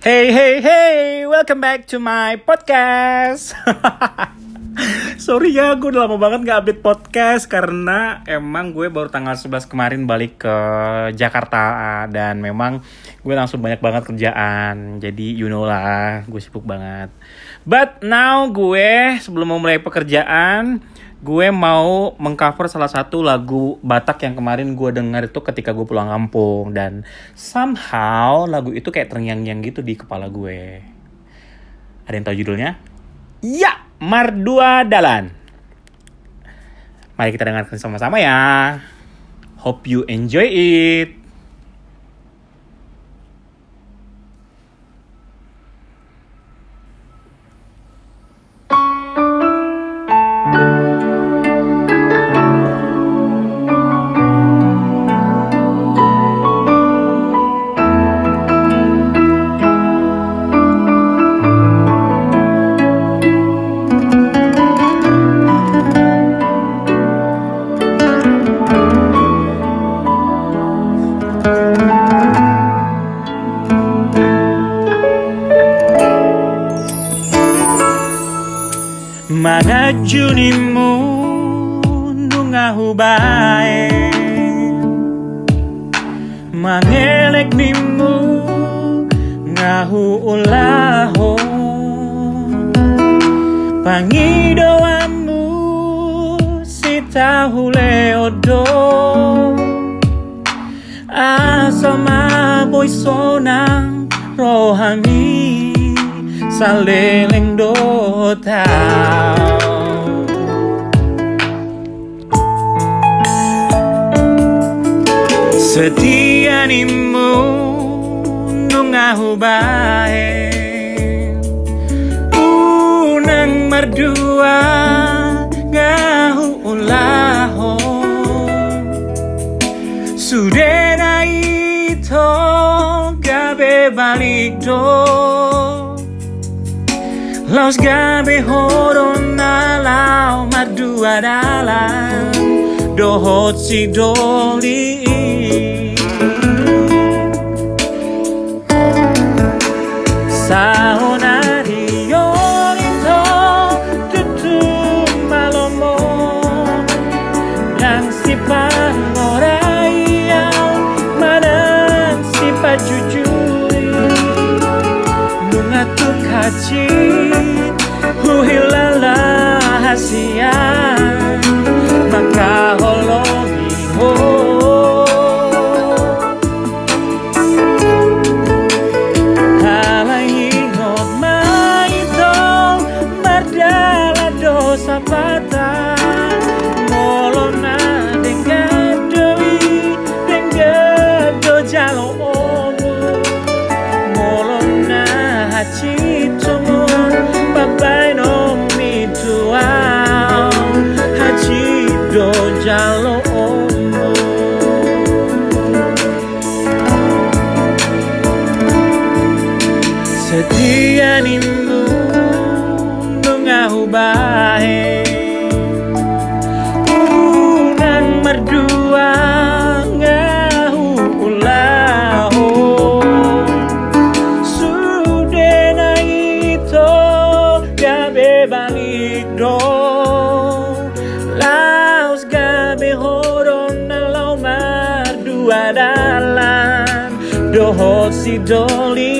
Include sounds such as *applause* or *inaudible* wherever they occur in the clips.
Hey hey hey, welcome back to my podcast. *laughs* Sorry ya, gue udah lama banget gak update podcast karena emang gue baru tanggal 11 kemarin balik ke Jakarta dan memang gue langsung banyak banget kerjaan. Jadi you know lah, gue sibuk banget. But now gue sebelum mau mulai pekerjaan, gue mau mengcover salah satu lagu Batak yang kemarin gue dengar itu ketika gue pulang kampung dan somehow lagu itu kayak terngiang-ngiang gitu di kepala gue. Ada yang tahu judulnya? Ya, Mardua Dalan. Mari kita dengarkan sama-sama ya. Hope you enjoy it. Manajuni mundu ngahubae Mangelek nimu ngahu ulaho Pangidoamu sitahule odo Asoma boisonang rohani sonang rohani saleleng do tao Setia nimu nung ahubae Unang mardua ngahu ulaho Sudena ito gabe balik do Los gabe horon nalau mardua dalam. Dohot si doli. Sahonari yolito tutu malomo. Yang si pangoraya manang si pajujuri nunga tu He Setia nimu mengahubahe Unang merdua ngahu ulaho Sudena ito gabe balik do Laos gabe horon na lau merdua dalan. Dohot si doli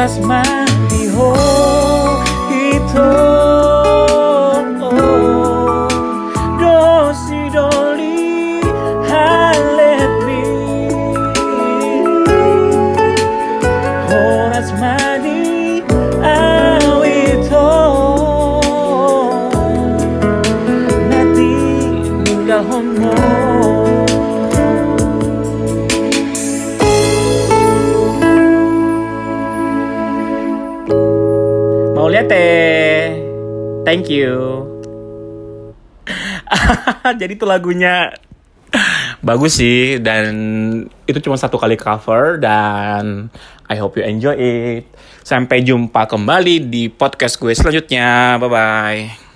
that's my Behold. Mau lihat teh. Thank you. *laughs* Jadi itu lagunya bagus sih dan itu cuma satu kali cover dan I hope you enjoy it. Sampai jumpa kembali di podcast gue selanjutnya. Bye bye.